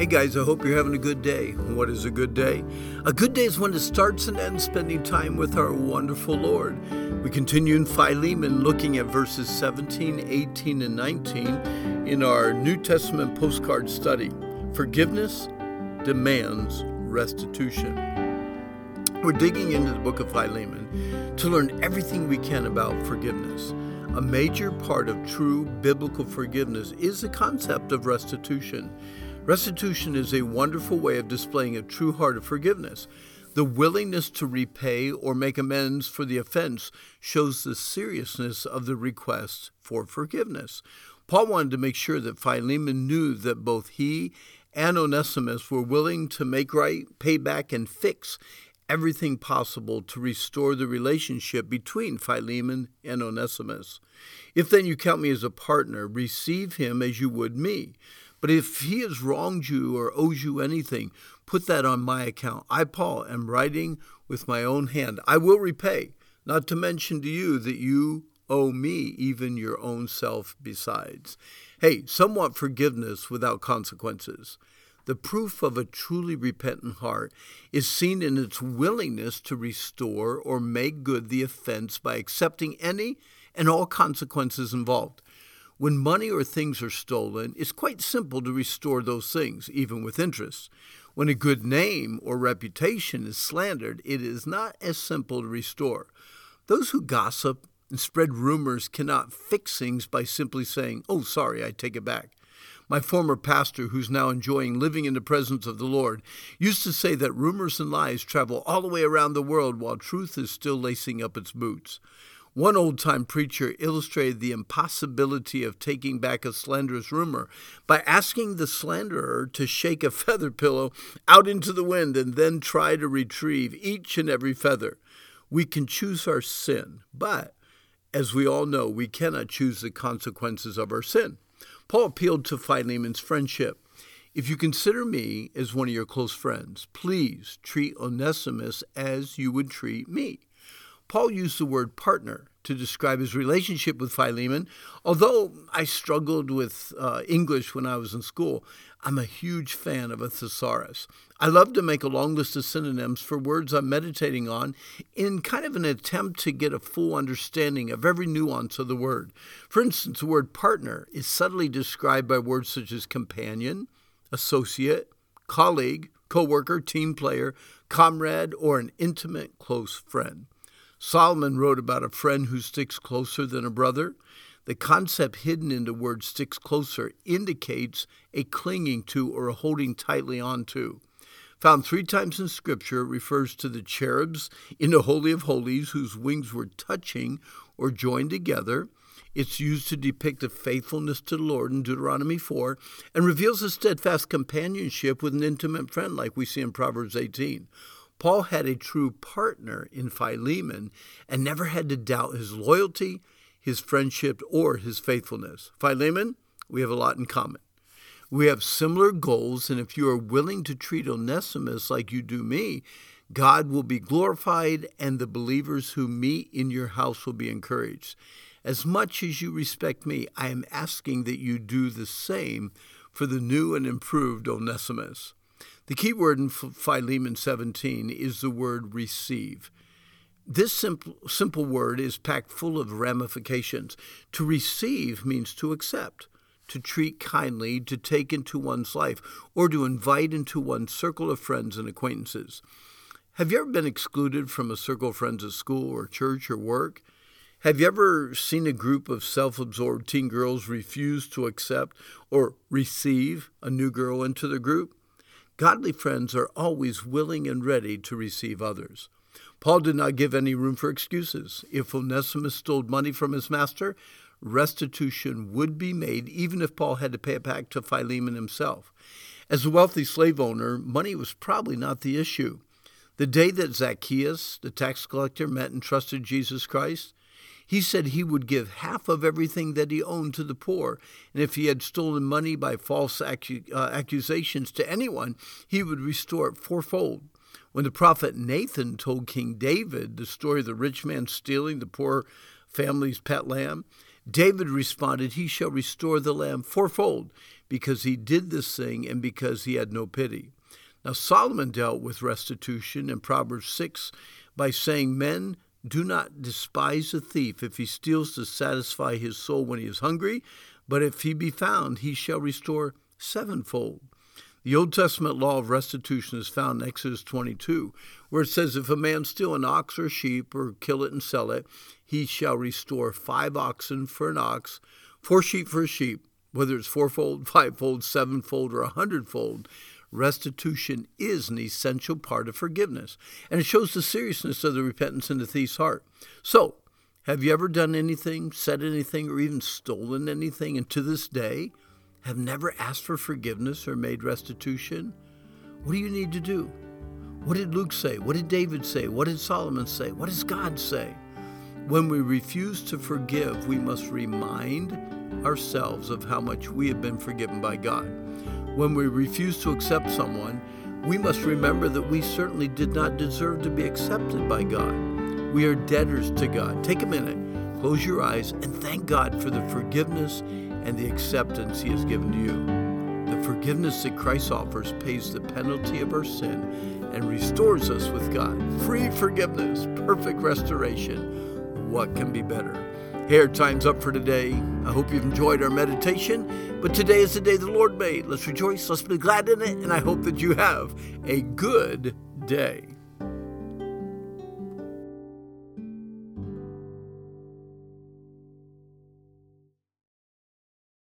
Hey guys, I hope you're having a good day. What is a good day? A good day is when it starts and ends spending time with our wonderful Lord. We continue in Philemon looking at verses 17, 18, and 19 in our New Testament postcard study. Forgiveness demands restitution. We're digging into the book of Philemon to learn everything we can about forgiveness. A major part of true biblical forgiveness is the concept of restitution. Restitution is a wonderful way of displaying a true heart of forgiveness. The willingness to repay or make amends for the offense shows the seriousness of the request for forgiveness. Paul wanted to make sure that Philemon knew that both he and Onesimus were willing to make right, pay back, and fix everything possible to restore the relationship between Philemon and Onesimus. If then you count me as a partner, receive him as you would me. But if he has wronged you or owes you anything, put that on my account. I, Paul, am writing with my own hand. I will repay, not to mention to you that you owe me even your own self besides. Hey, some want forgiveness without consequences. The proof of a truly repentant heart is seen in its willingness to restore or make good the offense by accepting any and all consequences involved. When money or things are stolen, it's quite simple to restore those things, even with interest. When a good name or reputation is slandered, it is not as simple to restore. Those who gossip and spread rumors cannot fix things by simply saying, Oh, sorry, I take it back. My former pastor, who's now enjoying living in the presence of the Lord, used to say that rumors and lies travel all the way around the world while truth is still lacing up its boots. One old time preacher illustrated the impossibility of taking back a slanderous rumor by asking the slanderer to shake a feather pillow out into the wind and then try to retrieve each and every feather. We can choose our sin, but as we all know, we cannot choose the consequences of our sin. Paul appealed to Philemon's friendship. If you consider me as one of your close friends, please treat Onesimus as you would treat me. Paul used the word partner to describe his relationship with Philemon. Although I struggled with uh, English when I was in school, I'm a huge fan of a thesaurus. I love to make a long list of synonyms for words I'm meditating on in kind of an attempt to get a full understanding of every nuance of the word. For instance, the word partner is subtly described by words such as companion, associate, colleague, coworker, team player, comrade, or an intimate close friend. Solomon wrote about a friend who sticks closer than a brother. The concept hidden in the word sticks closer indicates a clinging to or a holding tightly onto. Found three times in Scripture, refers to the cherubs in the Holy of Holies whose wings were touching or joined together. It's used to depict a faithfulness to the Lord in Deuteronomy 4 and reveals a steadfast companionship with an intimate friend, like we see in Proverbs 18. Paul had a true partner in Philemon and never had to doubt his loyalty, his friendship, or his faithfulness. Philemon, we have a lot in common. We have similar goals, and if you are willing to treat Onesimus like you do me, God will be glorified and the believers who meet in your house will be encouraged. As much as you respect me, I am asking that you do the same for the new and improved Onesimus. The key word in Philemon 17 is the word receive. This simple, simple word is packed full of ramifications. To receive means to accept, to treat kindly, to take into one's life, or to invite into one's circle of friends and acquaintances. Have you ever been excluded from a circle of friends at school or church or work? Have you ever seen a group of self absorbed teen girls refuse to accept or receive a new girl into the group? Godly friends are always willing and ready to receive others. Paul did not give any room for excuses. If Onesimus stole money from his master, restitution would be made even if Paul had to pay it back to Philemon himself. As a wealthy slave owner, money was probably not the issue. The day that Zacchaeus, the tax collector, met and trusted Jesus Christ, he said he would give half of everything that he owned to the poor, and if he had stolen money by false accu- uh, accusations to anyone, he would restore it fourfold. When the prophet Nathan told King David the story of the rich man stealing the poor family's pet lamb, David responded, He shall restore the lamb fourfold, because he did this thing and because he had no pity. Now, Solomon dealt with restitution in Proverbs 6 by saying, Men, do not despise a thief if he steals to satisfy his soul when he is hungry, but if he be found, he shall restore sevenfold. The Old Testament law of restitution is found in Exodus 22, where it says, If a man steal an ox or sheep, or kill it and sell it, he shall restore five oxen for an ox, four sheep for a sheep, whether it's fourfold, fivefold, sevenfold, or a hundredfold. Restitution is an essential part of forgiveness, and it shows the seriousness of the repentance in the thief's heart. So, have you ever done anything, said anything, or even stolen anything, and to this day, have never asked for forgiveness or made restitution, what do you need to do? What did Luke say? What did David say? What did Solomon say? What does God say? When we refuse to forgive, we must remind ourselves of how much we have been forgiven by God. When we refuse to accept someone, we must remember that we certainly did not deserve to be accepted by God. We are debtors to God. Take a minute, close your eyes, and thank God for the forgiveness and the acceptance He has given to you. The forgiveness that Christ offers pays the penalty of our sin and restores us with God. Free forgiveness, perfect restoration. What can be better? Here, time's up for today. I hope you've enjoyed our meditation. But today is the day the Lord made. Let's rejoice, let's be glad in it, and I hope that you have a good day.